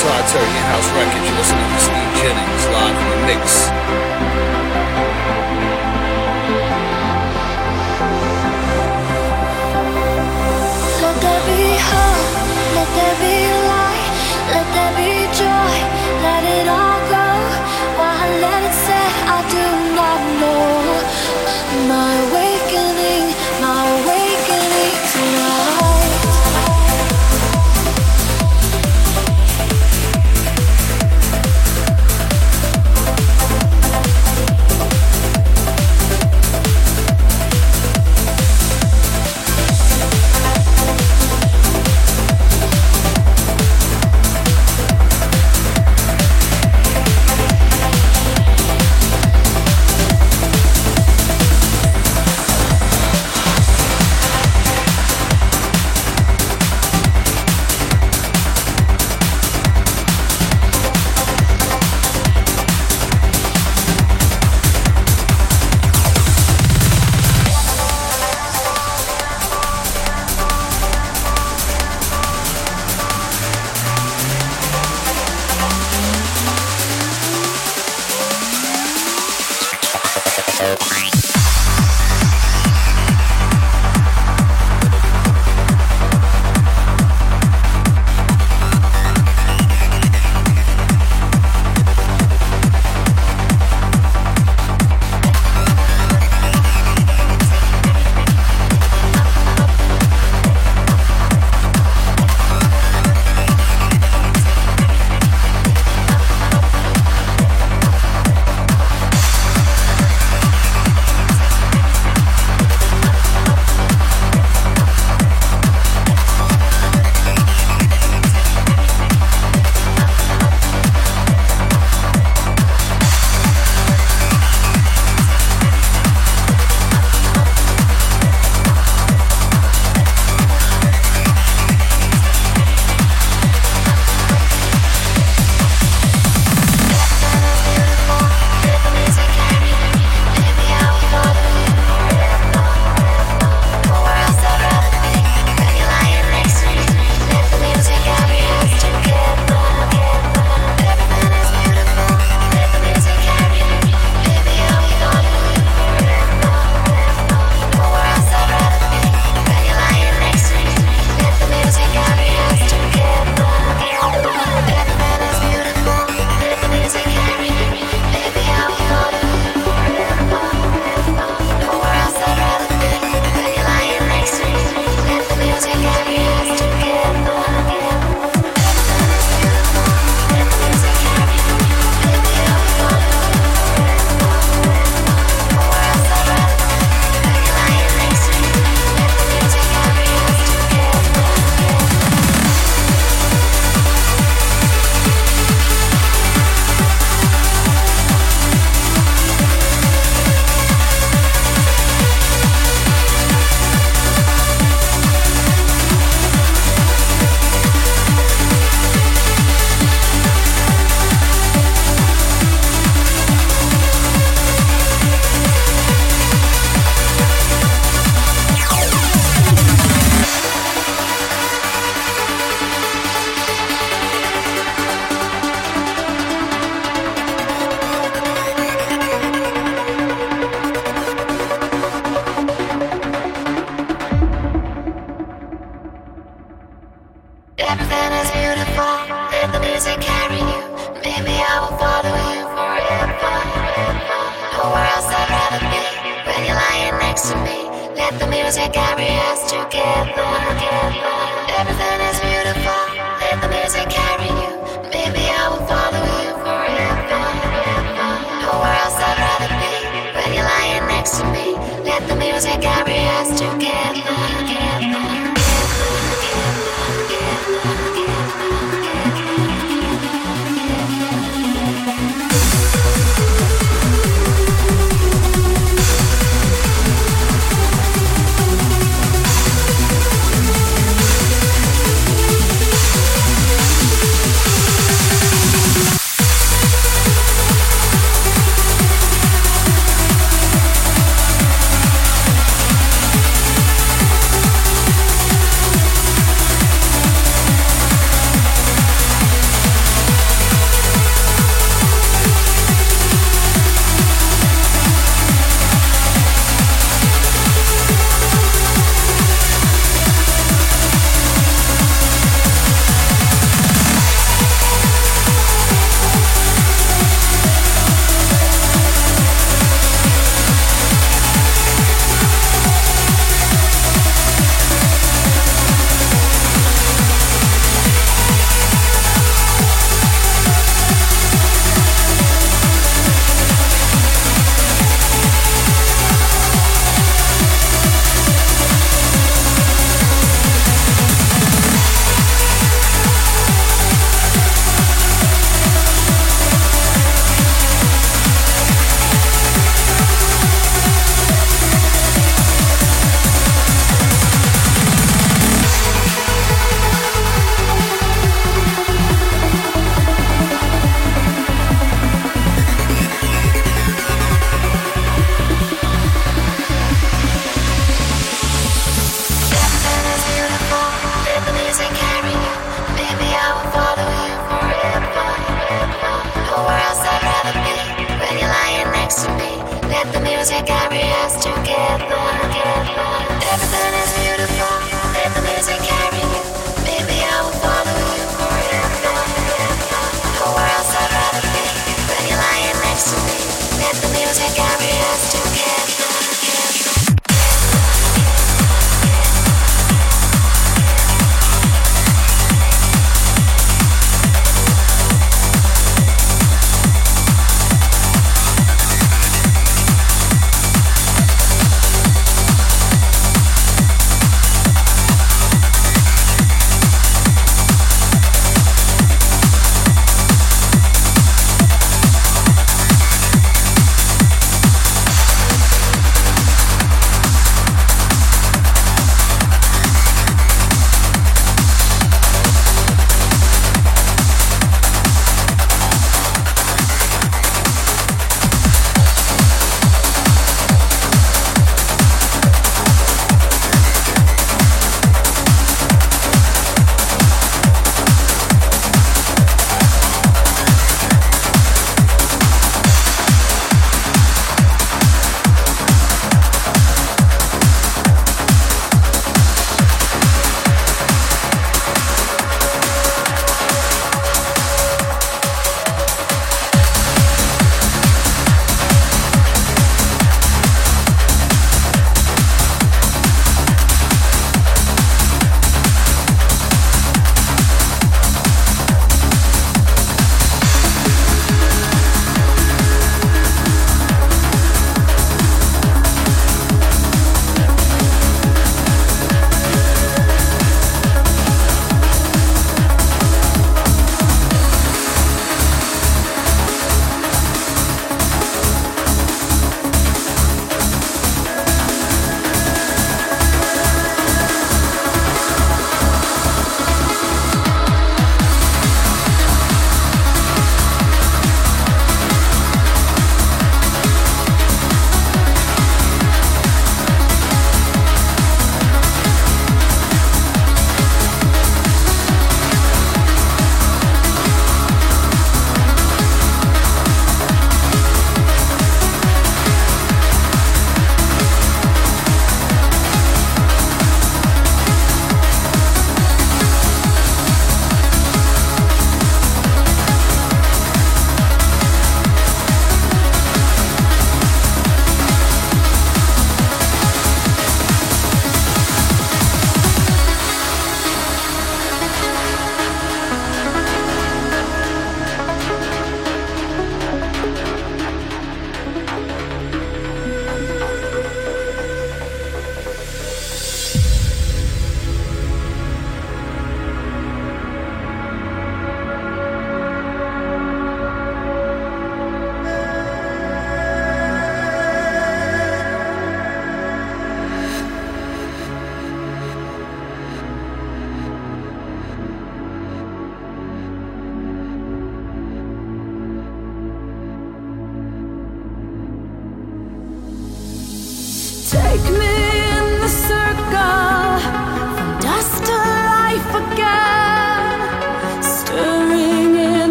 proprietary in-house records. You're listening to Steve Jennings live in the mix. Let there be hope, let there be